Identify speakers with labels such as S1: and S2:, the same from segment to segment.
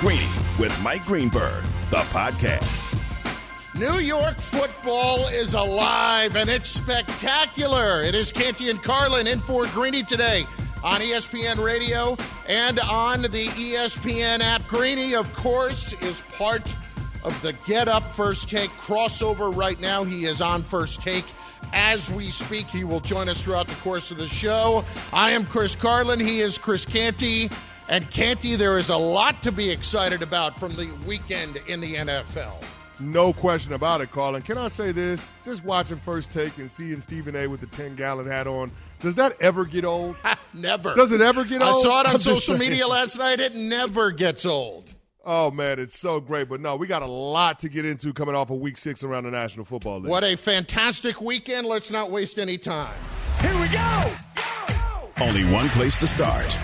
S1: Greeny with Mike Greenberg, the podcast.
S2: New York football is alive and it's spectacular. It is Canty and Carlin in for Greeny today on ESPN Radio and on the ESPN app. Greeny, of course, is part of the Get Up First Take crossover right now. He is on First Take as we speak. He will join us throughout the course of the show. I am Chris Carlin. He is Chris Canty. And Canty, there is a lot to be excited about from the weekend in the NFL.
S3: No question about it, Carlin. Can I say this? Just watching First Take and seeing Stephen A. with the 10 gallon hat on, does that ever get old?
S2: never.
S3: Does it ever get old?
S2: I saw it on
S3: I'm
S2: social media last night. It never gets old.
S3: Oh man, it's so great. But no, we got a lot to get into coming off of week six around the National Football League.
S2: What a fantastic weekend. Let's not waste any time.
S1: Here we go! Only one place to start.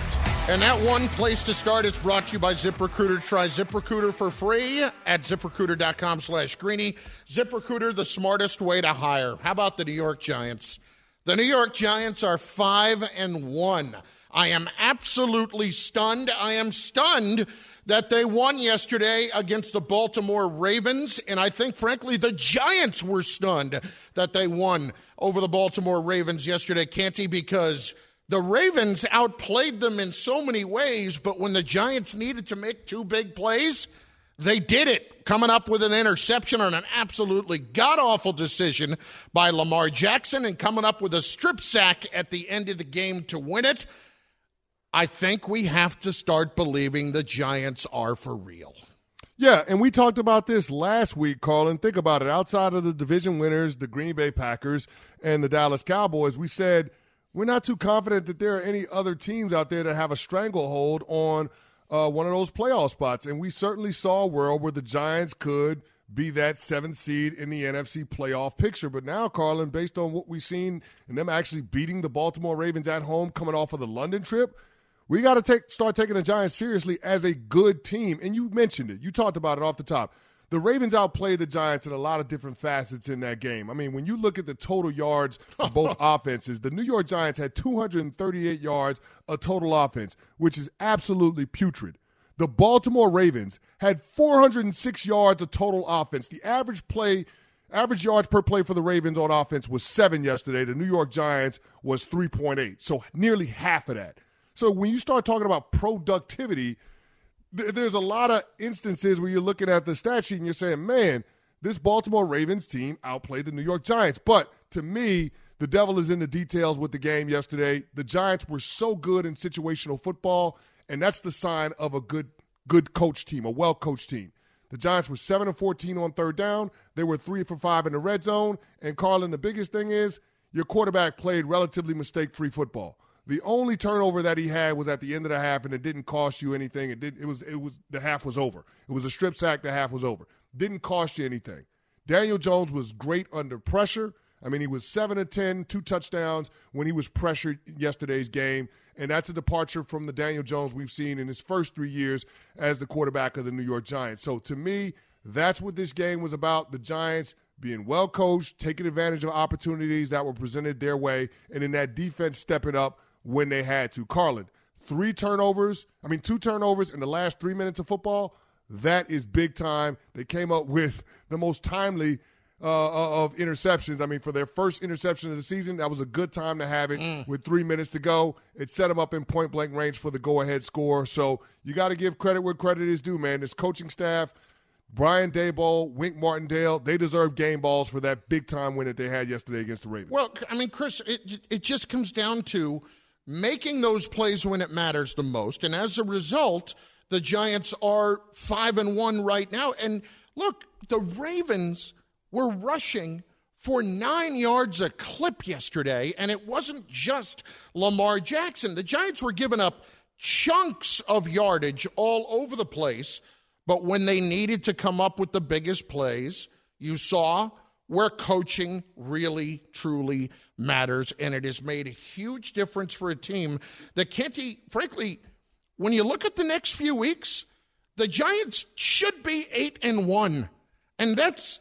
S2: And that one place to start is brought to you by ZipRecruiter. Try ZipRecruiter for free at ziprecruiter.com slash greeny. ZipRecruiter, the smartest way to hire. How about the New York Giants? The New York Giants are five and one. I am absolutely stunned. I am stunned that they won yesterday against the Baltimore Ravens. And I think, frankly, the Giants were stunned that they won over the Baltimore Ravens yesterday, Canty, because – the Ravens outplayed them in so many ways, but when the Giants needed to make two big plays, they did it, coming up with an interception on an absolutely god awful decision by Lamar Jackson and coming up with a strip sack at the end of the game to win it. I think we have to start believing the Giants are for real.
S3: Yeah, and we talked about this last week, Carlin. Think about it. Outside of the division winners, the Green Bay Packers and the Dallas Cowboys, we said – we're not too confident that there are any other teams out there that have a stranglehold on uh, one of those playoff spots. And we certainly saw a world where the Giants could be that seventh seed in the NFC playoff picture. But now, Carlin, based on what we've seen and them actually beating the Baltimore Ravens at home coming off of the London trip, we got to take start taking the Giants seriously as a good team. And you mentioned it. You talked about it off the top the Ravens outplayed the Giants in a lot of different facets in that game. I mean, when you look at the total yards of both offenses, the New York Giants had 238 yards a total offense, which is absolutely putrid. The Baltimore Ravens had 406 yards of total offense. The average play average yards per play for the Ravens on offense was 7 yesterday. The New York Giants was 3.8. So nearly half of that. So when you start talking about productivity, there's a lot of instances where you're looking at the stat sheet and you're saying, man, this Baltimore Ravens team outplayed the New York Giants. But to me, the devil is in the details with the game yesterday. The Giants were so good in situational football, and that's the sign of a good good coach team, a well coached team. The Giants were 7 and 14 on third down. They were 3 for 5 in the red zone. And Carlin, the biggest thing is your quarterback played relatively mistake free football. The only turnover that he had was at the end of the half, and it didn't cost you anything. It did. It was. It was. The half was over. It was a strip sack. The half was over. Didn't cost you anything. Daniel Jones was great under pressure. I mean, he was seven to ten, two touchdowns when he was pressured yesterday's game, and that's a departure from the Daniel Jones we've seen in his first three years as the quarterback of the New York Giants. So to me, that's what this game was about. The Giants being well coached, taking advantage of opportunities that were presented their way, and in that defense stepping up when they had to. Carlin, three turnovers, I mean, two turnovers in the last three minutes of football. That is big time. They came up with the most timely uh, uh, of interceptions. I mean, for their first interception of the season, that was a good time to have it mm. with three minutes to go. It set them up in point blank range for the go ahead score. So you got to give credit where credit is due, man. This coaching staff, Brian Daboll, Wink Martindale, they deserve game balls for that big time win that they had yesterday against the Ravens.
S2: Well, I mean, Chris, it, it just comes down to making those plays when it matters the most. And as a result, the Giants are 5 and 1 right now. And look, the Ravens were rushing for 9 yards a clip yesterday, and it wasn't just Lamar Jackson. The Giants were giving up chunks of yardage all over the place, but when they needed to come up with the biggest plays, you saw where coaching really, truly matters. And it has made a huge difference for a team that Canty, frankly, when you look at the next few weeks, the Giants should be eight and one. And that's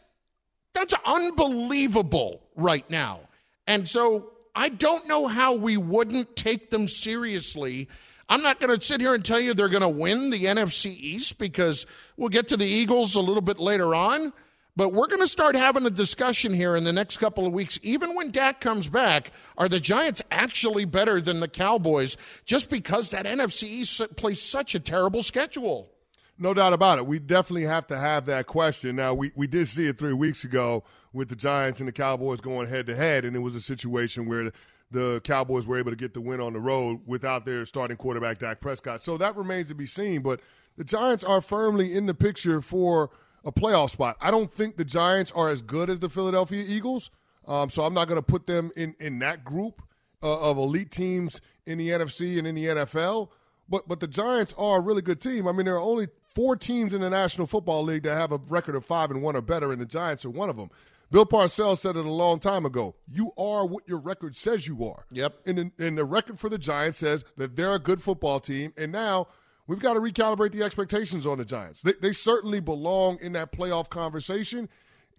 S2: that's unbelievable right now. And so I don't know how we wouldn't take them seriously. I'm not going to sit here and tell you they're going to win the NFC East because we'll get to the Eagles a little bit later on. But we're going to start having a discussion here in the next couple of weeks. Even when Dak comes back, are the Giants actually better than the Cowboys just because that NFC East plays such a terrible schedule?
S3: No doubt about it. We definitely have to have that question. Now, we, we did see it three weeks ago with the Giants and the Cowboys going head to head, and it was a situation where the Cowboys were able to get the win on the road without their starting quarterback, Dak Prescott. So that remains to be seen. But the Giants are firmly in the picture for – a playoff spot. I don't think the Giants are as good as the Philadelphia Eagles, um, so I'm not going to put them in in that group uh, of elite teams in the NFC and in the NFL. But but the Giants are a really good team. I mean, there are only four teams in the National Football League that have a record of five and one or better, and the Giants are one of them. Bill Parcells said it a long time ago. You are what your record says you are.
S2: Yep.
S3: And, and the record for the Giants says that they're a good football team. And now we've got to recalibrate the expectations on the Giants. They, they certainly belong in that playoff conversation.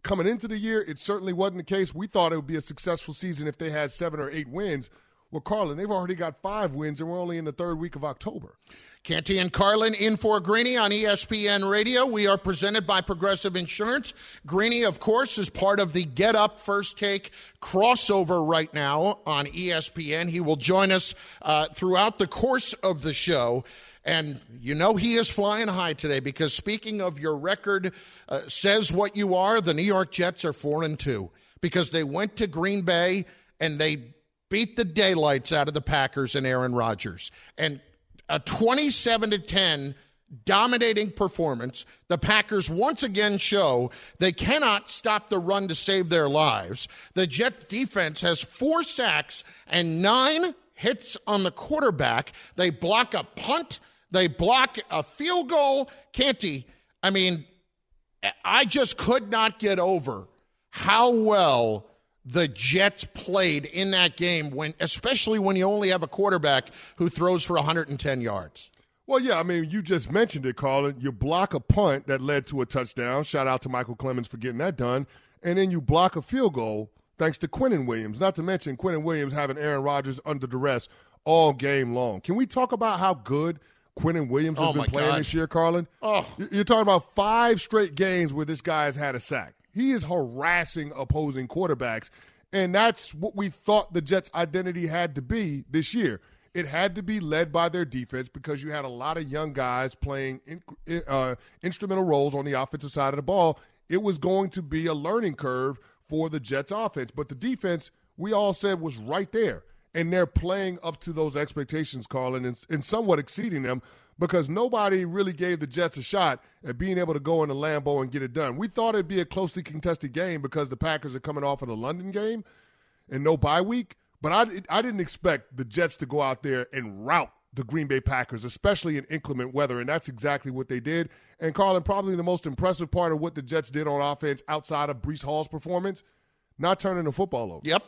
S3: Coming into the year, it certainly wasn't the case. We thought it would be a successful season if they had seven or eight wins. Well, Carlin, they've already got five wins, and we're only in the third week of October.
S2: Canty and Carlin in for Greeny on ESPN Radio. We are presented by Progressive Insurance. Greeny, of course, is part of the Get Up First Take crossover right now on ESPN. He will join us uh, throughout the course of the show. And you know he is flying high today because speaking of your record uh, says what you are, the New York Jets are 4 and 2 because they went to Green Bay and they beat the daylights out of the Packers and Aaron Rodgers. And a 27 to 10 dominating performance. The Packers once again show they cannot stop the run to save their lives. The Jet defense has four sacks and nine hits on the quarterback. They block a punt they block a field goal. Canty, I mean, I just could not get over how well the Jets played in that game when especially when you only have a quarterback who throws for 110 yards.
S3: Well, yeah, I mean, you just mentioned it, Carlin. You block a punt that led to a touchdown. Shout out to Michael Clemons for getting that done. And then you block a field goal thanks to Quinnen Williams. Not to mention Quinnen Williams having Aaron Rodgers under duress all game long. Can we talk about how good – Quinnen Williams has
S2: oh
S3: been playing
S2: God.
S3: this year, Carlin.
S2: Oh.
S3: You're talking about five straight games where this guy has had a sack. He is harassing opposing quarterbacks, and that's what we thought the Jets' identity had to be this year. It had to be led by their defense because you had a lot of young guys playing in, uh, instrumental roles on the offensive side of the ball. It was going to be a learning curve for the Jets' offense, but the defense, we all said, was right there and they're playing up to those expectations, Carlin, and, and somewhat exceeding them because nobody really gave the Jets a shot at being able to go into Lambeau and get it done. We thought it'd be a closely contested game because the Packers are coming off of the London game and no bye week, but I, I didn't expect the Jets to go out there and rout the Green Bay Packers, especially in inclement weather, and that's exactly what they did. And Carlin, probably the most impressive part of what the Jets did on offense outside of Breece Hall's performance, not turning the football over.
S2: Yep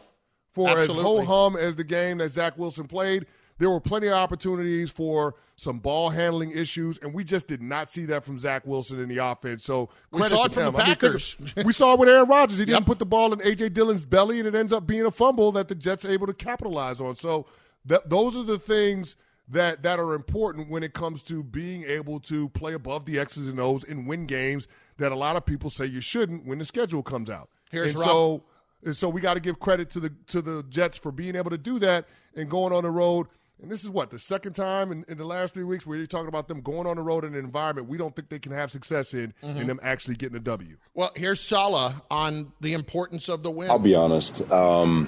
S3: for
S2: Absolutely.
S3: as ho hum as the game that Zach Wilson played. There were plenty of opportunities for some ball handling issues, and we just did not see that from Zach Wilson in the offense. So
S2: we saw it from
S3: them.
S2: the Packers.
S3: We saw it with Aaron Rodgers. He
S2: yep.
S3: didn't put the ball in AJ Dillon's belly, and it ends up being a fumble that the Jets are able to capitalize on. So th- those are the things that that are important when it comes to being able to play above the X's and O's and win games that a lot of people say you shouldn't when the schedule comes out.
S2: Here's
S3: and
S2: Rob.
S3: so and so we got to give credit to the to the Jets for being able to do that and going on the road. And this is what the second time in, in the last three weeks where you're talking about them going on the road in an environment we don't think they can have success in, mm-hmm. and them actually getting a W.
S2: Well, here's Saleh on the importance of the win.
S4: I'll be honest. Um,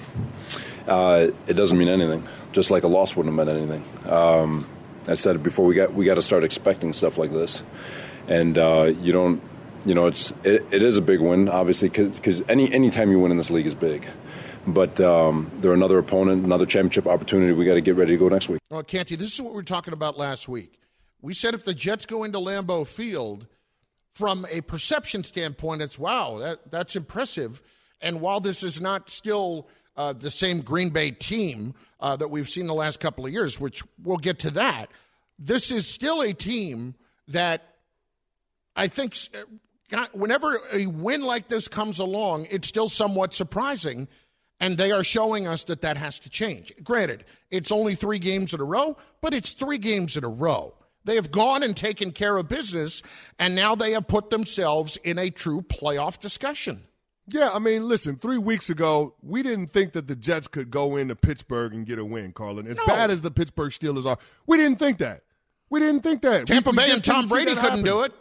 S4: uh, it doesn't mean anything. Just like a loss wouldn't have meant anything. Um, I said it before. We got we got to start expecting stuff like this, and uh, you don't you know, it's it, it is a big win, obviously, because any any time you win in this league is big. But um, they're another opponent, another championship opportunity. We got to get ready to go next week.
S2: Well, Canty, this is what we were talking about last week. We said if the Jets go into Lambeau Field, from a perception standpoint, it's wow, that that's impressive. And while this is not still uh, the same Green Bay team uh, that we've seen the last couple of years, which we'll get to that, this is still a team that I think whenever a win like this comes along, it's still somewhat surprising. And they are showing us that that has to change. Granted, it's only three games in a row, but it's three games in a row. They have gone and taken care of business, and now they have put themselves in a true playoff discussion.
S3: Yeah, I mean, listen, three weeks ago, we didn't think that the Jets could go into Pittsburgh and get a win, Carlin. As no. bad as the Pittsburgh Steelers are, we didn't think that. We didn't think that.
S2: Tampa
S3: we,
S2: Bay we and Tom Brady couldn't happen. do it.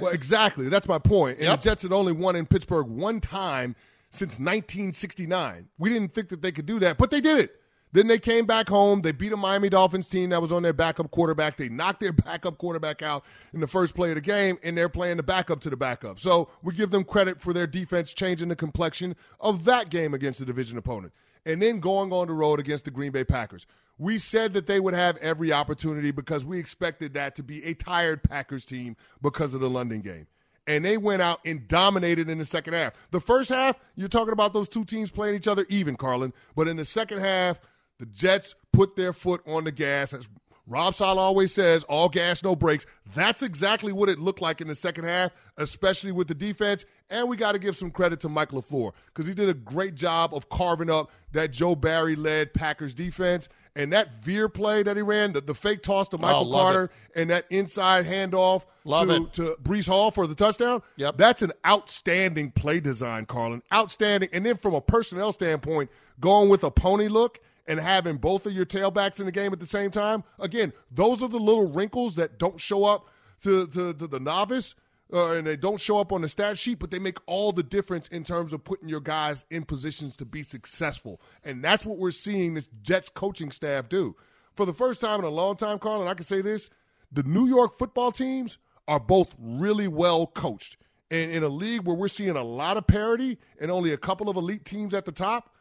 S3: well, exactly. That's my point. And yep. the Jets had only won in Pittsburgh one time since 1969. We didn't think that they could do that, but they did it. Then they came back home. They beat a Miami Dolphins team that was on their backup quarterback. They knocked their backup quarterback out in the first play of the game, and they're playing the backup to the backup. So we give them credit for their defense changing the complexion of that game against the division opponent. And then going on the road against the Green Bay Packers. We said that they would have every opportunity because we expected that to be a tired Packers team because of the London game and they went out and dominated in the second half. The first half, you're talking about those two teams playing each other even, Carlin. But in the second half, the Jets put their foot on the gas. As Rob Saleh always says, all gas, no brakes. That's exactly what it looked like in the second half, especially with the defense. And we got to give some credit to Mike LaFleur because he did a great job of carving up that Joe Barry led Packers defense. And that veer play that he ran, the, the fake toss to Michael oh, Carter, it. and that inside handoff to, to Breece Hall for the touchdown.
S2: Yep.
S3: That's an outstanding play design, Carlin. Outstanding. And then from a personnel standpoint, going with a pony look and having both of your tailbacks in the game at the same time, again, those are the little wrinkles that don't show up to, to, to the novice. Uh, and they don't show up on the stat sheet, but they make all the difference in terms of putting your guys in positions to be successful. And that's what we're seeing this Jets coaching staff do. For the first time in a long time, Carl, and I can say this the New York football teams are both really well coached. And in a league where we're seeing a lot of parity and only a couple of elite teams at the top,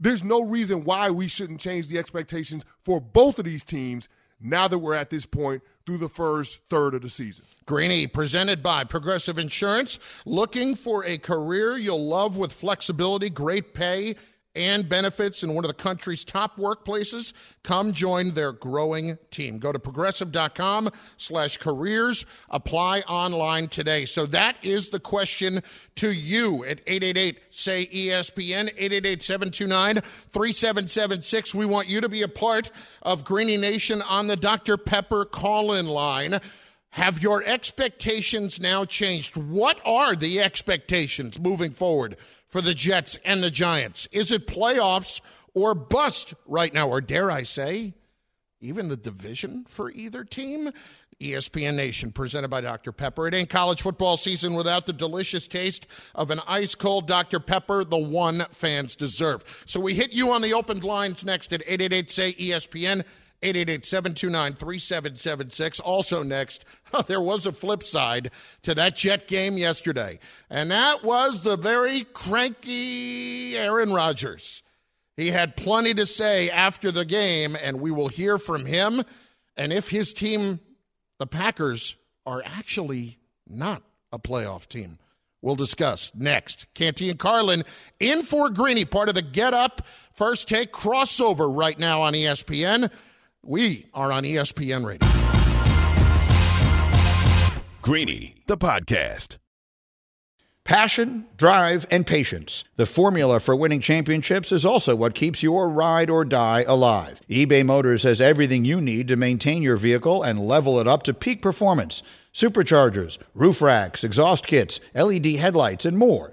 S3: there's no reason why we shouldn't change the expectations for both of these teams now that we're at this point through the first third of the season.
S2: Greeny, presented by Progressive Insurance. Looking for a career you'll love with flexibility, great pay, and benefits in one of the country's top workplaces, come join their growing team. Go to progressive.com slash careers. Apply online today. So that is the question to you at 888 say ESPN 888 729 3776. We want you to be a part of Greeny Nation on the Dr. Pepper call in line. Have your expectations now changed? What are the expectations moving forward for the Jets and the Giants? Is it playoffs or bust right now? Or dare I say, even the division for either team? ESPN Nation, presented by Dr. Pepper. It ain't college football season without the delicious taste of an ice cold Dr. Pepper, the one fans deserve. So we hit you on the open lines next at 888 say ESPN. 888-729-3776. Also next, there was a flip side to that Jet game yesterday, and that was the very cranky Aaron Rodgers. He had plenty to say after the game, and we will hear from him and if his team, the Packers, are actually not a playoff team. We'll discuss next. Canty and Carlin in for Greeny, part of the Get Up First Take crossover right now on ESPN. We are on ESPN Radio.
S1: Greeny, the podcast.
S5: Passion, drive, and patience. The formula for winning championships is also what keeps your ride or die alive. eBay Motors has everything you need to maintain your vehicle and level it up to peak performance superchargers, roof racks, exhaust kits, LED headlights, and more.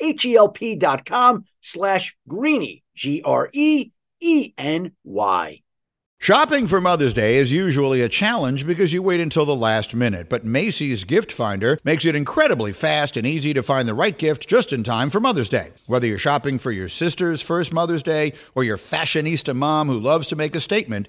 S6: H-E-L-P dot com slash greeny, G-R-E-E-N-Y.
S5: Shopping for Mother's Day is usually a challenge because you wait until the last minute, but Macy's Gift Finder makes it incredibly fast and easy to find the right gift just in time for Mother's Day. Whether you're shopping for your sister's first Mother's Day or your fashionista mom who loves to make a statement,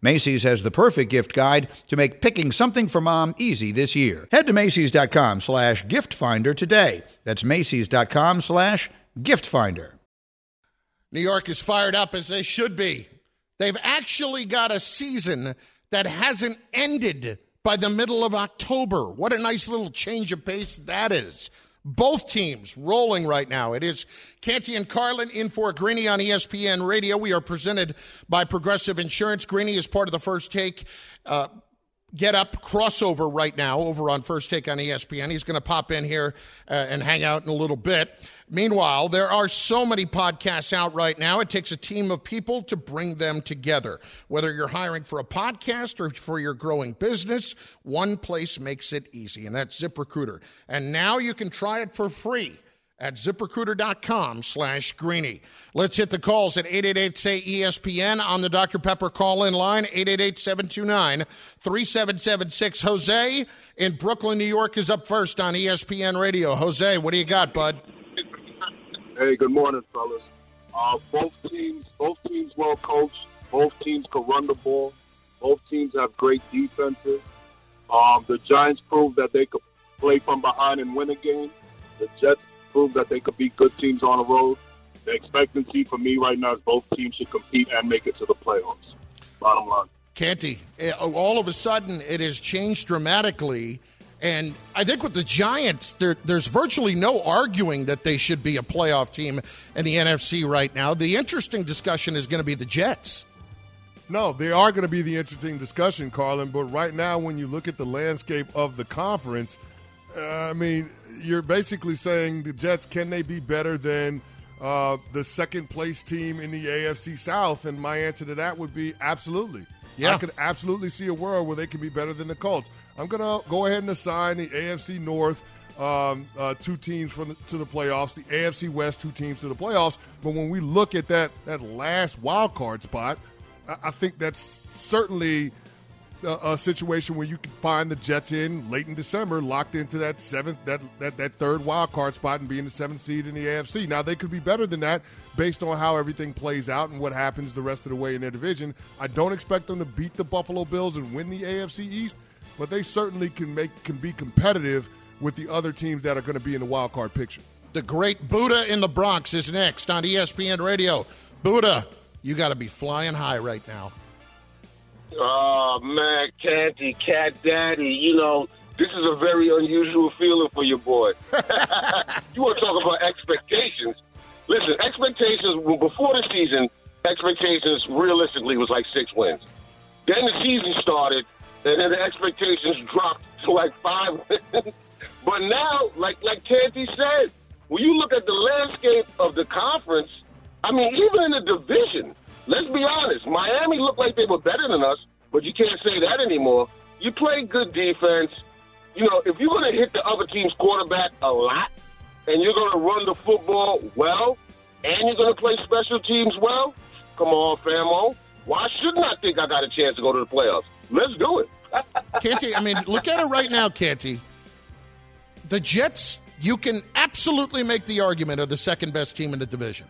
S5: Macy's has the perfect gift guide to make picking something for mom easy this year. Head to Macy's.com slash gift finder today. That's Macy's.com slash gift finder.
S2: New York is fired up as they should be. They've actually got a season that hasn't ended by the middle of October. What a nice little change of pace that is. Both teams rolling right now. It is Canty and Carlin in for Greeny on ESPN Radio. We are presented by Progressive Insurance. Greeny is part of the first take. Uh, get up crossover right now over on First Take on ESPN. He's going to pop in here uh, and hang out in a little bit. Meanwhile, there are so many podcasts out right now. It takes a team of people to bring them together. Whether you're hiring for a podcast or for your growing business, one place makes it easy, and that's ZipRecruiter. And now you can try it for free at ziprecruiter.com slash greeny. Let's hit the calls at 888-SAY-ESPN on the Dr. Pepper call-in line, 888-729-3776. Jose in Brooklyn, New York is up first on ESPN Radio. Jose, what do you got, bud?
S7: Hey, good morning, fellas. Uh, both teams, both teams well coached. Both teams can run the ball. Both teams have great defenses. Um, the Giants proved that they could play from behind and win a game. The Jets proved that they could beat good teams on the road. The expectancy for me right now is both teams should compete and make it to the playoffs. Bottom line.
S2: Canty, eh, all of a sudden it has changed dramatically. And I think with the Giants, there, there's virtually no arguing that they should be a playoff team in the NFC right now. The interesting discussion is going to be the Jets.
S3: No, they are going to be the interesting discussion, Carlin. But right now, when you look at the landscape of the conference, uh, I mean, you're basically saying the Jets can they be better than uh, the second place team in the AFC South? And my answer to that would be absolutely.
S2: Yeah.
S3: I could absolutely see a world where they can be better than the Colts. I'm going to go ahead and assign the AFC North um, uh, two teams the, to the playoffs, the AFC West two teams to the playoffs. But when we look at that that last wild card spot, I, I think that's certainly a, a, situation where you can find the Jets in late in December, locked into that seventh, that, that that third wild card spot, and being the seventh seed in the AFC. Now they could be better than that based on how everything plays out and what happens the rest of the way in their division. I don't expect them to beat the Buffalo Bills and win the AFC East, but they certainly can make can be competitive with the other teams that are going to be in the wild card picture.
S2: The great Buddha in the Bronx is next on ESPN Radio. Buddha, you got to be flying high right now.
S8: Oh man, Canty, Cat Daddy, you know, this is a very unusual feeling for your boy. you want to talk about expectations? Listen, expectations before the season, expectations realistically was like six wins. Then the season started, and then the expectations dropped to like five wins. but now, like like Canty said, when you look at the landscape of the conference, I mean, even in the division, let's be honest. Miami looked like they were better than us, but you can't say that anymore. You play good defense. You know, if you're going to hit the other team's quarterback a lot, and you're going to run the football well, and you're going to play special teams well, come on, famo. Why shouldn't I think I got a chance to go to the playoffs? Let's do it.
S2: Canty, I mean, look at it right now, Canty. The Jets, you can absolutely make the argument, are the second best team in the division.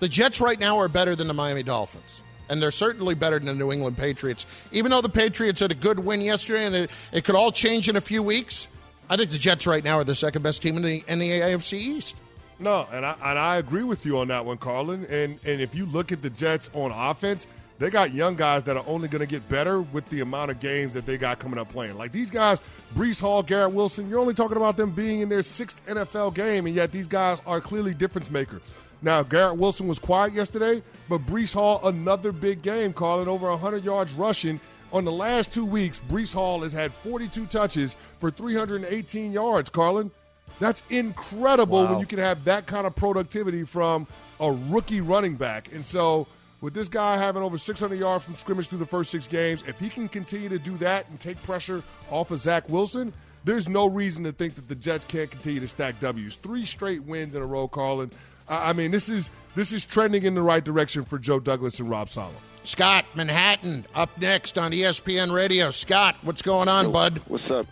S2: The Jets right now are better than the Miami Dolphins. and they're certainly better than the New England Patriots. Even though the Patriots had a good win yesterday, and it, it could all change in a few weeks, I think the Jets right now are the second best team in the, in the AFC East.
S3: No, and I, and I agree with you on that one, Carlin. And and if you look at the Jets on offense, they got young guys that are only going to get better with the amount of games that they got coming up playing. Like these guys, Breece Hall, Garrett Wilson, you're only talking about them being in their sixth NFL game, and yet these guys are clearly difference makers. Now, Garrett Wilson was quiet yesterday, but Breece Hall, another big game, calling over 100 yards rushing. On the last two weeks, Breece Hall has had 42 touches for 318 yards, Carlin. That's incredible
S2: Wow.
S3: when you can have that kind of productivity from a rookie running back. And so, with this guy having over 600 yards from scrimmage through the first six games, if he can continue to do that and take pressure off of Zach Wilson, there's no reason to think that the Jets can't continue to stack W's. Three straight wins in a row, Carlin. I I mean, this is this is trending in the right direction for Joe Douglas and Rob Saleh.
S2: Scott, Manhattan, up next on ESPN Radio. Scott, what's going on, bud?
S9: What's up?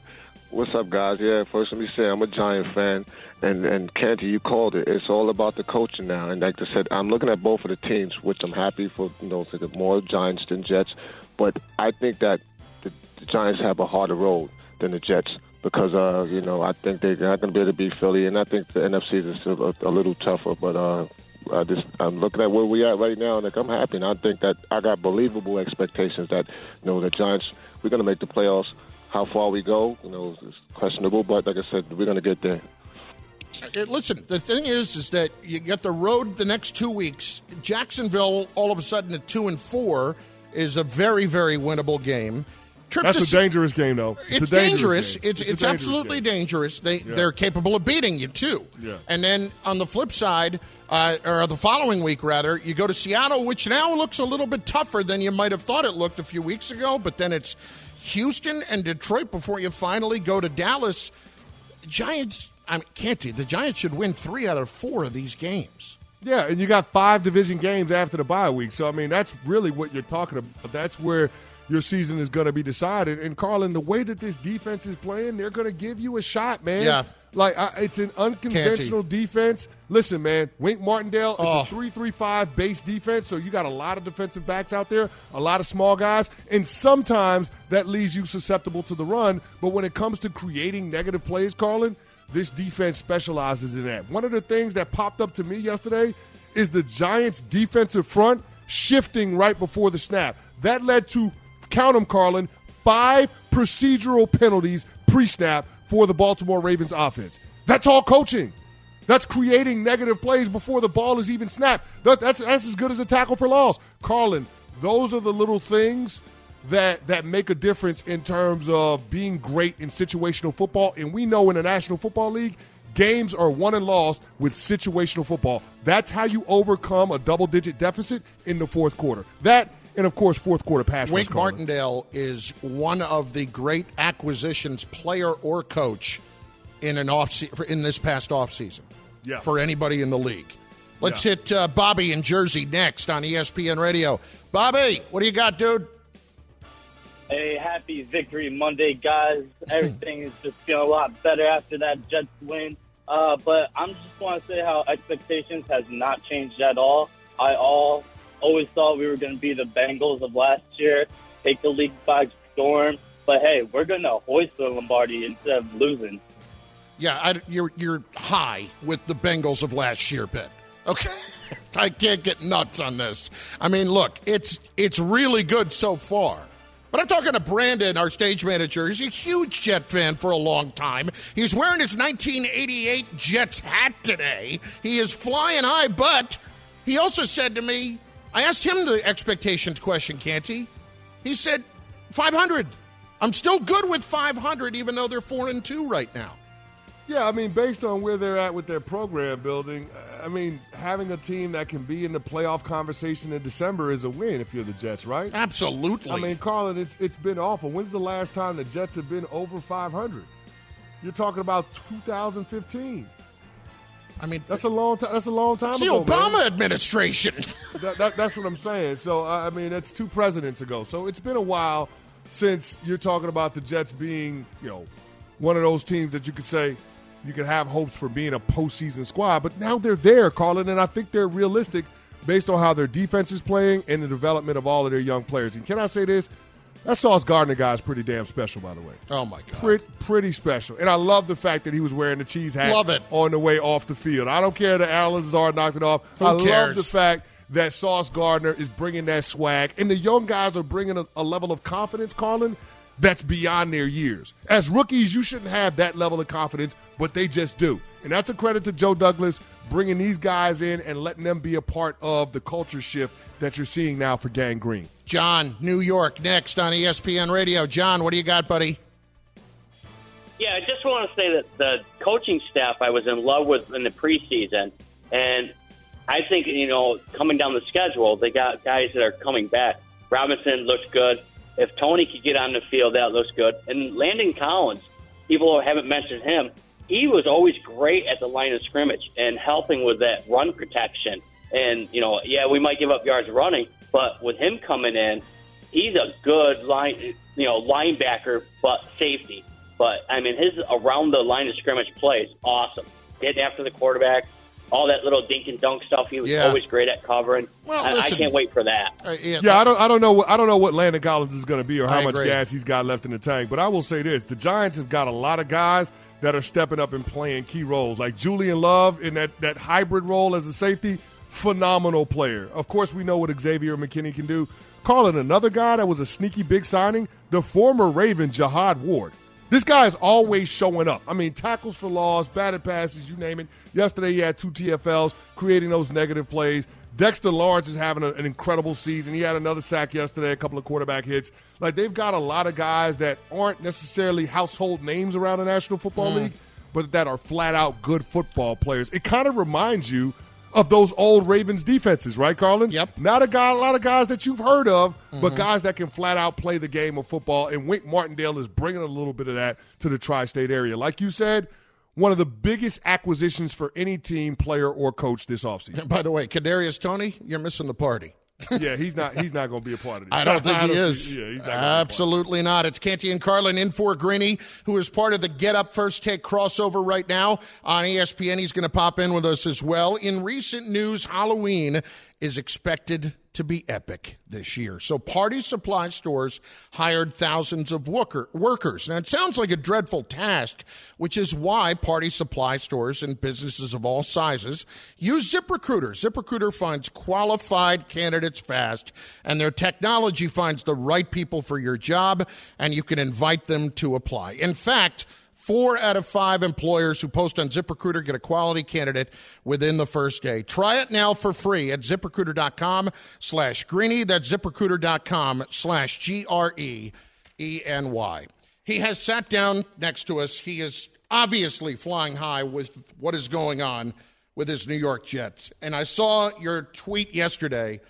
S9: What's up, guys? Yeah, first let me say I'm a Giant fan, and and Canty, you called it. It's all about the coaching now, and like I said, I'm looking at both of the teams, which I'm happy for. You know, for the more Giants than Jets, but I think that the, the Giants have a harder road than the Jets because uh, you know I think they're not going to be able to beat Philly, and I think the NFC is a, a little tougher, but. uh I just I'm looking at where we at right now, and like, I'm happy. And I think that I got believable expectations that you know the Giants we're going to make the playoffs. How far we go, you know, is questionable. But like I said, we're going to get there.
S2: Uh, Listen, the thing is, is that you get the road the next two weeks. Jacksonville, all of a sudden, at two and four, is a very, very winnable game. Trip
S3: That's a
S2: Se-
S3: dangerous game, though.
S2: It's,
S3: a
S2: dangerous.
S3: game.
S2: It's
S3: a
S2: it's,
S3: dangerous
S2: absolutely
S3: game.
S2: dangerous. They
S3: Yeah.
S2: they're capable of beating you too.
S3: Yeah.
S2: And then on the flip side, uh, or the following week rather, you go to Seattle, which now looks a little bit tougher than you might have thought it looked a few weeks ago. But then it's Houston and Detroit before you finally go to Dallas. Giants. I mean, Canty, the Giants should win three out of four of these games.
S3: Yeah, and you got five division games after the bye week. So I mean, that's really what you're talking about. That's where your season is going to be decided. And Carlin, the way that this defense is playing, they're going to give you a shot, man.
S2: Yeah.
S3: Like I, it's an unconventional defense. Listen, man, Wink Martindale, it's
S2: Oh.
S3: a three-three-five base defense, so you got a lot of defensive backs out there, a lot of small guys, and sometimes that leaves you susceptible to the run. But when it comes to creating negative plays, Carlin, this defense specializes in that. One of the things that popped up to me yesterday is the Giants' defensive front shifting right before the snap. That led to, count them, Carlin, five procedural penalties pre snap for the Baltimore Ravens offense. That's all coaching. That's creating negative plays before the ball is even snapped. That, that's, that's as good as a tackle for loss. Carlin, those are the little things that that make a difference in terms of being great in situational football. And we know in the National Football League, games are won and lost with situational football. That's how you overcome a double digit deficit in the fourth quarter. That and of course fourth quarter pass.
S2: Wink Martindale is one of the great acquisitions, player or coach, in an off se- in this past offseason.
S3: Yeah.
S2: For anybody in the league. Let's hit uh, Bobby in Jersey next on ESPN Radio. Bobby, what do you got, dude?
S10: Hey, happy Victory Monday, guys. Everything is just feeling a lot better after that Jets win. Uh, but I'm just want to say how expectations has not changed at all. I all always thought we were going to be the Bengals of last year, take the league by storm. But hey, we're going to hoist the Lombardi instead of losing.
S2: Yeah, I, you're you're high with the Bengals of last year, Ben. Okay, I can't get nuts on this. I mean, look, it's it's really good so far. But I'm talking to Brandon, our stage manager. He's a huge Jet fan for a long time. He's wearing his 1988 Jets hat today. He is flying high, but he also said to me, I asked him the expectations question, Canty? He said 500. I'm still good with 500, even though they're four and two right now.
S3: Yeah, I mean, based on where they're at with their program building, I mean, having a team that can be in the playoff conversation in December is a win if you're the Jets, right?
S2: Absolutely.
S3: I mean, Carlin, it's it's been awful. When's the last time the Jets have been over 500? You're talking about 2015.
S2: I mean,
S3: That's a long time. That's a long time
S2: it's the
S3: ago. man.
S2: Obama administration.
S3: That- that- that's what I'm saying. So uh, I mean, that's two presidents ago. So it's been a while since you're talking about the Jets being, you know, one of those teams that you could say you can have hopes for being a postseason squad. But now they're there, Carlin, and I think they're realistic based on how their defense is playing and the development of all of their young players. And can I say this? That Sauce Gardner guy is pretty damn special, by the way.
S2: Oh my god,
S3: pretty, pretty special. And I love the fact that he was wearing the cheese hat.
S2: Love it.
S3: on the way off the field. I don't care that Allen Lazard knocked it off.
S2: Who
S3: I love
S2: cares?
S3: the fact that Sauce Gardner is bringing that swag, and the young guys are bringing a, a level of confidence, Carlin, that's beyond their years. As rookies, you shouldn't have that level of confidence, but they just do. And that's a credit to Joe Douglas bringing these guys in and letting them be a part of the culture shift that you're seeing now for Gang Green.
S2: John, New York, next on ESPN Radio. John, what do you got, buddy?
S11: Yeah, I just want to say that the coaching staff I was in love with in the preseason, and I think you know coming down the schedule, they got guys that are coming back. Robinson looks good. If Toney could get on the field, that looks good. And Landon Collins, people haven't mentioned him. He was always great at the line of scrimmage and helping with that run protection. And you know, yeah, we might give up yards running, but with him coming in, he's a good line, you know, linebacker, but safety. But I mean, his around the line of scrimmage play is awesome. Getting after the quarterback, all that little dink and dunk stuff. He was
S3: Yeah.
S11: always great at covering.
S2: Well,
S11: I, I can't wait for that.
S3: Uh, yeah, I don't, I don't know, what, I don't know what Landon Collins is going to be or how
S2: I
S3: much
S2: agree.
S3: gas he's got left in the tank. But I will say this: the Giants have got a lot of guys that are stepping up and playing key roles, like Julian Love in that that hybrid role as a safety. Phenomenal player. Of course, we know what Xavier McKinney can do. Calling another guy that was a sneaky big signing, the former Raven Jihad Ward. This guy is always showing up. I mean, tackles for loss, batted passes, you name it. Yesterday, he had two TFLs, creating those negative plays. Dexter Lawrence is having a- an incredible season. He had another sack yesterday, a couple of quarterback hits. Like, they've got a lot of guys that aren't necessarily household names around the National Football
S2: Mm.
S3: League, but that are flat out good football players. It kind of reminds you of those old Ravens defenses, right, Carlin? Yep. Not a guy, a lot of guys that you've heard of, but
S2: Mhm.
S3: guys that can flat out play the game of football. And Wink Martindale is bringing a little bit of that to the tri-state area. Like you said, one of the biggest acquisitions for any team, player, or coach this offseason.
S2: By the way, Kadarius Toney, you're missing the party.
S3: yeah, he's not. He's not going to be a part of this.
S2: I don't think he is.
S3: yeah, he's not
S2: Absolutely not. It's Canty and Carlin in for Greeny, who is part of the Get Up First Take crossover right now on ESPN. He's going to pop in with us as well. In recent news, Halloween is expected to be epic this year. So, party supply stores hired thousands of worker, workers. Now, it sounds like a dreadful task, which is why party supply stores and businesses of all sizes use ZipRecruiter. ZipRecruiter finds qualified candidates fast, and their technology finds the right people for your job, and you can invite them to apply. In fact, Four out of five employers who post on ZipRecruiter get a quality candidate within the first day. Try it now for free at ziprecruiter.com slash greeny. That's ziprecruiter.com slash G R E E N Y. He has sat down next to us. He is obviously flying high with what is going on with his New York Jets. And I saw your tweet yesterday.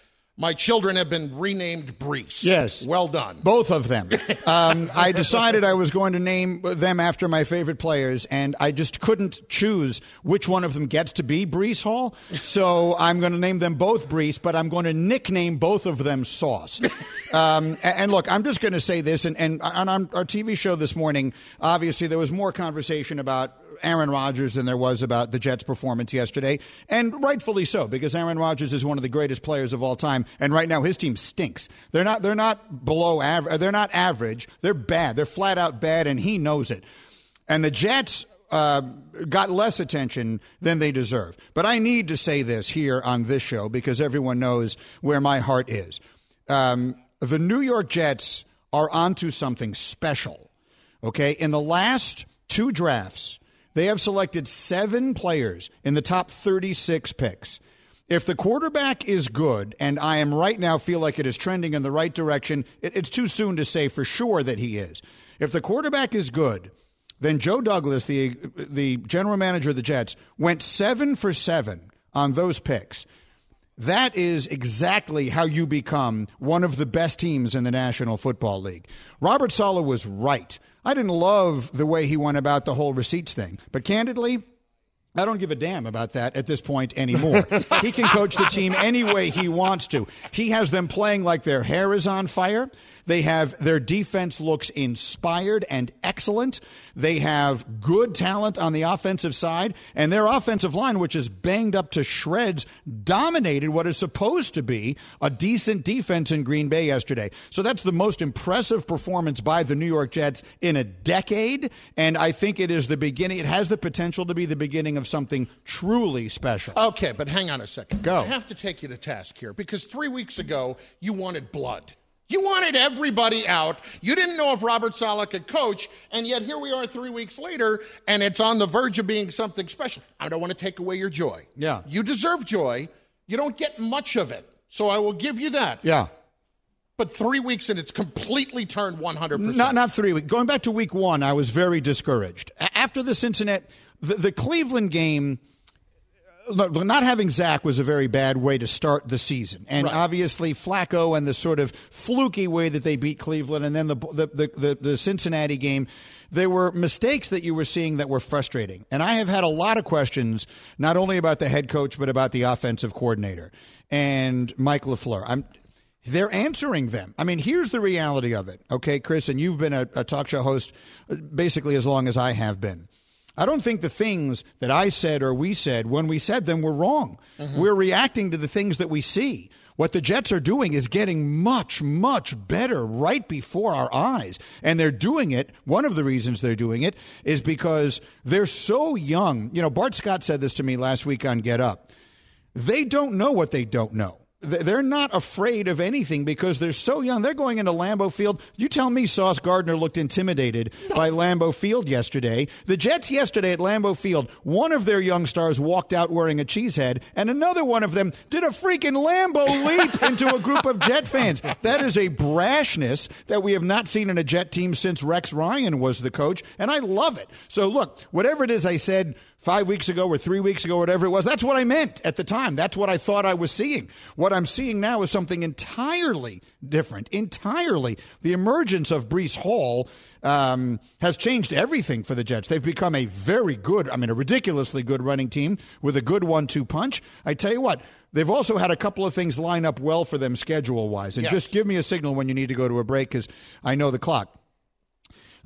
S2: My children have been renamed Breece.
S5: Yes.
S2: Well done.
S5: Both of them. Um, I decided I was going to name them after my favorite players, and I just couldn't choose which one of them gets to be Breece Hall. So I'm going to name them both Breece, but I'm going to nickname both of them Sauce. Um, and look, I'm just going to say this, and, and on our our TV show this morning, obviously there was more conversation about Aaron Rodgers than there was about the Jets' performance yesterday, and rightfully so because Aaron Rodgers is one of the greatest players of all time, and right now his team stinks. They're not they're not below average. They're not average. They're bad. They're flat out bad, and he knows it. And the Jets. Uh, got less attention than they deserve. But I need to say this here on this show because everyone knows where my heart is. Um, the New York Jets are onto something special. Okay, in the last two drafts, they have selected seven players in the top 36 picks. If the quarterback is good, and I am right now feel like it is trending in the right direction, it, it's too soon to say for sure that he is. If the quarterback is good, then Joe Douglas, the the general manager of the Jets, went seven for seven on those picks. That is exactly how you become one of the best teams in the National Football League. Robert Saleh was right. I didn't love the way he went about the whole receipts thing, but candidly, I don't give a damn about that at this point anymore. he can coach the team any way he wants to. He has them playing like their hair is on fire. They have their defense looks inspired and excellent. They have good talent on the offensive side, and their offensive line, which is banged up to shreds, dominated what is supposed to be a decent defense in Green Bay yesterday. So that's the most impressive performance by the New York Jets in a decade, and I think it is the beginning. It has the potential to be the beginning of something truly special.
S2: Okay, but hang on a second.
S5: Go.
S2: I have to take you to task here because three weeks ago you wanted blood. You wanted everybody out. You didn't know if Robert Saleh could coach, and yet here we are three weeks later, and it's on the verge of being something special. I don't want to take away your joy.
S5: Yeah.
S2: You deserve joy. You don't get much of it, so I will give you that.
S5: Yeah.
S2: But three weeks and it's completely turned 100%.
S5: Not not three weeks. Going back to week one, I was very discouraged. After the Cincinnati, the, the Cleveland game, look, not having Zach was a very bad way to start the season, and obviously Flacco and the sort of fluky way that they beat Cleveland, and then the the the, the, the Cincinnati game. There were mistakes that you were seeing that were frustrating. And I have had a lot of questions, not only about the head coach, but about the offensive coordinator and Mike LaFleur. I'm, they're answering them. I mean, here's the reality of it, okay, Chris, and you've been a, a talk show host basically as long as I have been. I don't think the things that I said or we said when we said them were wrong. Mm-hmm. We're reacting to the things that we see. What the Jets are doing is getting much, much better right before our eyes. And they're doing it. One of the reasons they're doing it is because they're so young. You know, Bart Scott said this to me last week on Get Up. They don't know what they don't know. Th- They're not afraid of anything because they're so young. They're going into Lambeau Field. You tell me Sauce Gardner looked intimidated by Lambeau Field yesterday. The Jets yesterday at Lambeau Field, one of their young stars walked out wearing a cheese head, and another one of them did a freaking Lambeau leap into a group of Jet fans. That is a brashness that we have not seen in a Jet team since Rex Ryan was the coach, and I love it. So look, whatever it is I said five weeks ago or three weeks ago, whatever it was, that's what I meant at the time. That's what I thought I was seeing. What I'm seeing now is something entirely different. Entirely. The emergence of Breece Hall um, has changed everything for the Jets. They've become a very good, I mean, a ridiculously good running team with a good one two punch. I tell you what, they've also had a couple of things line up well for them schedule wise. And
S2: Yes.
S5: just give me a signal when you need to go to a break because I know the clock.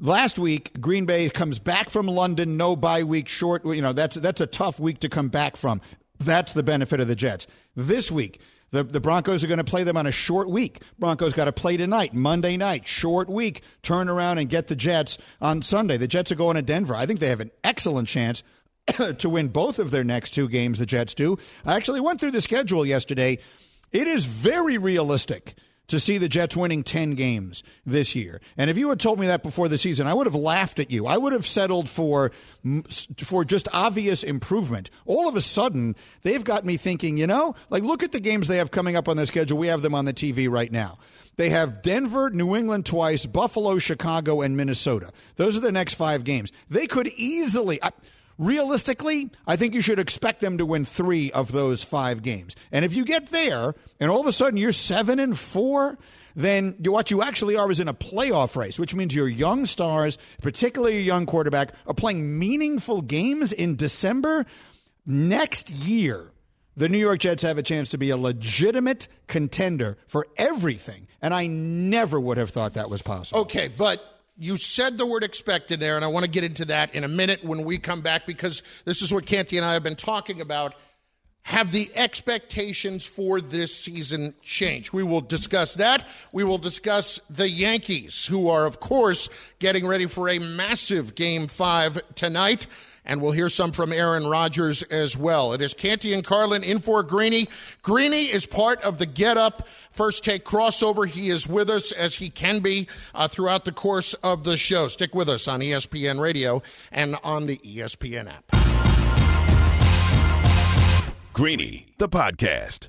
S5: Last week, Green Bay comes back from London, no bye week, short. You know that's that's a tough week to come back from. That's the benefit of the Jets. This week, the the Broncos are going to play them on a short week. Broncos got to play tonight, Monday night, short week. Turn around and get the Jets on Sunday. The Jets are going to Denver. I think they have an excellent chance to win both of their next two games. The Jets do. I actually went through the schedule yesterday. It is very realistic to see the Jets winning 10 games this year. And if you had told me that before the season, I would have laughed at you. I would have settled for for just obvious improvement. All of a sudden, they've got me thinking, you know, like look at the games they have coming up on their schedule. We have them on the TV right now. They have Denver, New England twice, Buffalo, Chicago, and Minnesota. Those are the next 5 games. They could easily I, Realistically, I think you should expect them to win three of those five games. And if you get there, and all of a sudden you're seven and four, then what you actually are is in a playoff race, which means your young stars, particularly your young quarterback, are playing meaningful games in December. Next year, the New York Jets have a chance to be a legitimate contender for everything. And I never would have thought that was possible.
S2: Okay, but you said the word expected there, and I want to get into that in a minute when we come back because this is what Canty and I have been talking about. Have the expectations for this season changed? We will discuss that. We will discuss the Yankees, who are, of course, getting ready for a massive game five tonight. And we'll hear some from Aaron Rodgers as well. It is Canty and Carlin in for Greeny. Greeny is part of the Get Up First Take crossover. He is with us as he can be uh, throughout the course of the show. Stick with us on ESPN Radio and on the ESPN app.
S1: Greeny, the podcast.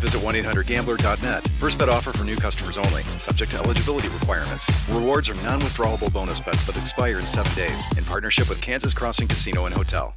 S12: visit 1-800-GAMBLER.net. First bet offer for new customers only. Subject to eligibility requirements. Rewards are non-withdrawable bonus bets that expire in seven days. In partnership with Kansas Crossing Casino and Hotel.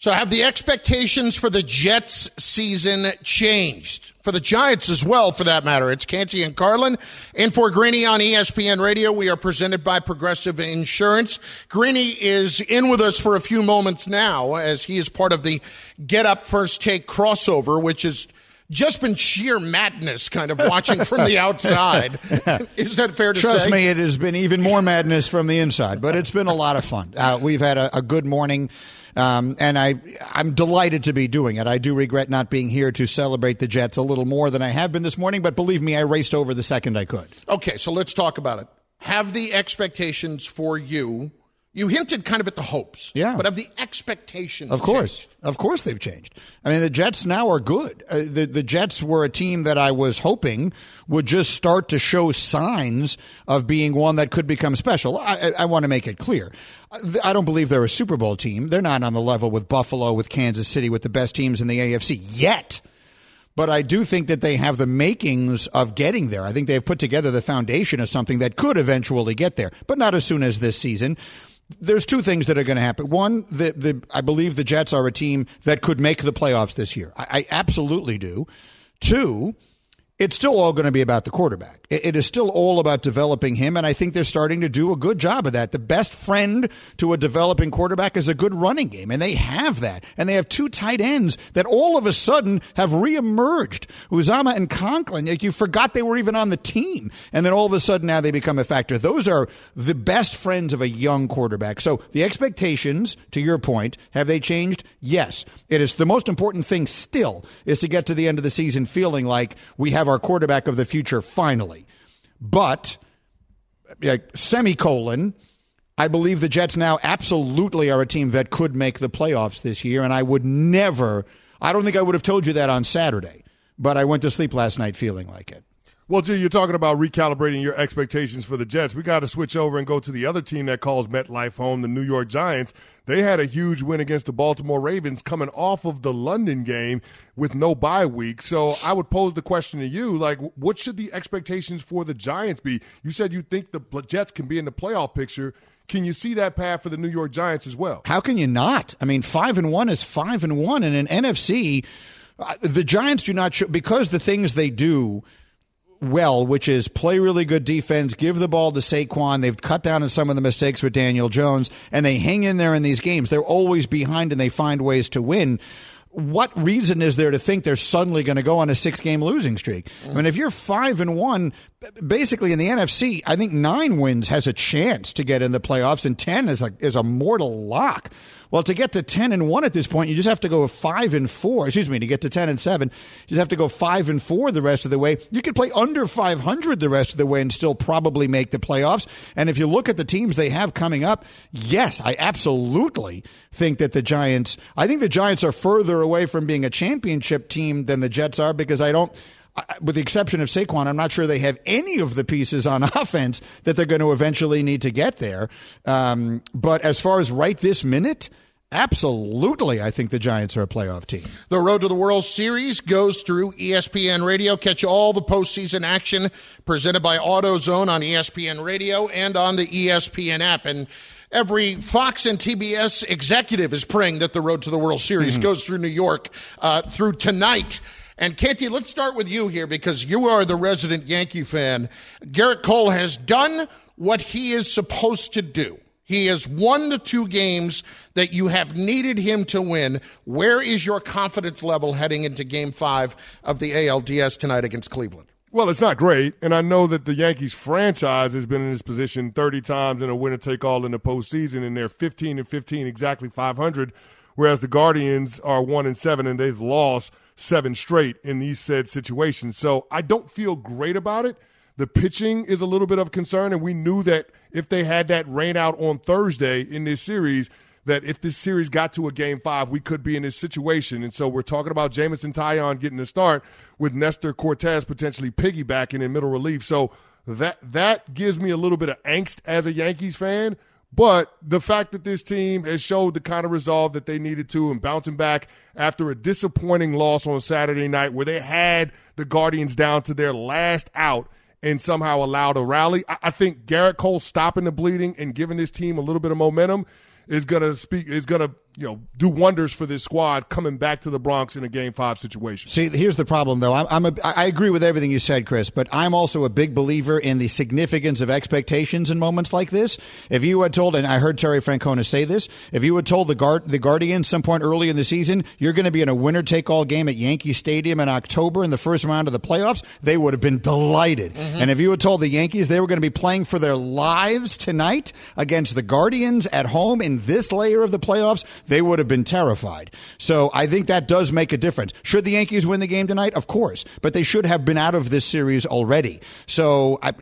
S2: So have the expectations for the Jets season changed? For the Giants as well, for that matter. It's Canty and Carlin. And for Greeny on ESPN Radio, we are presented by Progressive Insurance. Greeny is in with us for a few moments now as he is part of the Get Up First Take crossover, which is just been sheer madness kind of watching from the outside. is that fair to
S5: Trust
S2: say?
S5: me, it has been even more madness from the inside, but it's been a lot of fun. Uh, we've had a, a good morning. Um, and I, I'm delighted to be doing it. I do regret not being here to celebrate the Jets a little more than I have been this morning, but believe me, I raced over the second I could.
S2: Okay, so let's talk about it. Have the expectations for you? You hinted kind of at the hopes,
S5: Yeah.
S2: but of the expectations?
S5: Of course, of course, they've changed. I mean, the Jets now are good. Uh, the The Jets were a team that I was hoping would just start to show signs of being one that could become special. I, I, I want to make it clear. I- I don't believe they're a Super Bowl team. They're not on the level with Buffalo, with Kansas City, with the best teams in the AFC yet. But I do think that they have the makings of getting there. I think they've put together the foundation of something that could eventually get there, but not as soon as this season. There's two things that are going to happen. One, the, the I believe the Jets are a team that could make the playoffs this year. I, I absolutely do. Two, it's still all going to be about the quarterback. It, is still all about developing him, and I think they're starting to do a good job of that. The best friend to a developing quarterback is a good running game, and they have that. And they have two tight ends that all of a sudden have reemerged. Uzomah and Conklin, like you forgot they were even on the team, and then all of a sudden now they become a factor. Those are the best friends of a young quarterback. So the expectations, to your point, have they changed? Yes. It is the most important thing still is to get to the end of the season feeling like we have our quarterback of the future finally. But like, semicolon, I believe the Jets now absolutely are a team that could make the playoffs this year, and I would never. I don't think I would have told you that on Saturday, but I went to sleep last night feeling like it.
S3: Well, G, you're talking about recalibrating your expectations for the Jets. We got to switch over and go to the other team that calls MetLife home, the New York Giants. They had a huge win against the Baltimore Ravens coming off of the London game with no bye week. So I would pose the question to you, like, what should the expectations for the Giants be? You said you think the Jets can be in the playoff picture. Can you see that path for the New York Giants as well?
S5: How can you not? I mean, five and one is five and one, and in NFC, uh, the Giants do not show because the things they do well, which is play really good defense, give the ball to Saquon. They've cut down on some of the mistakes with Daniel Jones, and they hang in there in these games. They're always behind, and they find ways to win. What reason is there to think they're suddenly going to go on a six-game losing streak? I mean, if you're five and one, basically in the NFC, I think nine wins has a chance to get in the playoffs, and ten is a is a mortal lock. Well, to get to ten and one at this point, you just have to go five and four. Excuse me, to get to ten and seven, you just have to go five and four the rest of the way. You could play under five hundred the rest of the way and still probably make the playoffs. And if you look at the teams they have coming up, yes, I absolutely think that the Giants. I think the Giants are further away from being a championship team than the Jets are because I don't with the exception of Saquon, I'm not sure they have any of the pieces on offense that they're going to eventually need to get there. Um, but as far as right this minute, Absolutely, I think the Giants are a playoff team.
S2: The Road to the World Series goes through ESPN Radio. Catch all the postseason action presented by AutoZone on ESPN Radio and on the ESPN app. And every Fox and TBS executive is praying that the Road to the World Series goes through New York uh, through tonight. And Canty, let's start with you here because you are the resident Yankee fan. Gerrit Cole has done what he is supposed to do. He has won the two games that you have needed him to win. Where is your confidence level heading into game five of the ALDS tonight against Cleveland?
S3: Well, it's not great, and I know that the Yankees franchise has been in this position 30 times in a winner take all in the postseason, and they're 15 and 15, exactly 500, whereas the Guardians are 1 and 7, and they've lost seven straight in these said situations. So I don't feel great about it. The pitching is a little bit of concern, and we knew that if they had that rain out on Thursday in this series, that if this series got to a game five, we could be in this situation. And so we're talking about Jameson Taillon getting the start with Nestor Cortes potentially piggybacking in middle relief. So that that gives me a little bit of angst as a Yankees fan. But the fact that this team has showed the kind of resolve that they needed to and bouncing back after a disappointing loss on Saturday night where they had the Guardians down to their last out and somehow allowed a rally. I, think Gerrit Cole stopping the bleeding and giving this team a little bit of momentum is gonna speak is gonna you know do wonders for this squad coming back to the Bronx in a Game Five situation.
S5: See, here's the problem, though. I'm, I'm a, I agree with everything you said, Chris, but I'm also a big believer in the significance of expectations in moments like this. If you had told, and I heard Terry Francona say this, if you had told the guard the Guardians some point early in the season you're going to be in a winner take all game at Yankee Stadium in October in the first round of the playoffs, they would have been delighted. Mm-hmm. And if you had told the Yankees they were going to be playing for their lives tonight against the Guardians at home in this layer of the playoffs, they would have been terrified. So I think that does make a difference. Should the Yankees win the game tonight? Of course, but they should have been out of this series already. So I,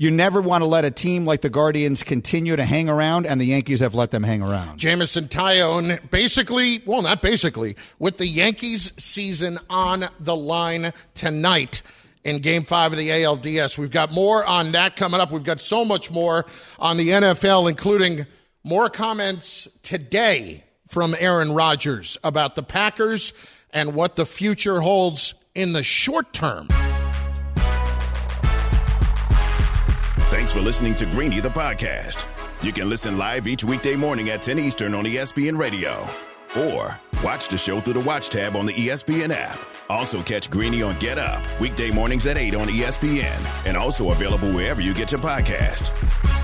S5: you never want to let a team like the Guardians continue to hang around, and the Yankees have let them hang around.
S2: Jameson Taillon, basically, well, not basically, with the Yankees season on the line tonight in game five of the ALDS. We've got more on that coming up. We've got so much more on the NFL, including more comments today from Aaron Rodgers about the Packers and what the future holds in the short term.
S1: Thanks for listening to Greeny the podcast. You can listen live each weekday morning at 10 Eastern on ESPN Radio. Or watch the show through the Watch tab on the ESPN app. Also catch Greeny on Get Up, weekday mornings at 8 on ESPN. And also available wherever you get your podcast.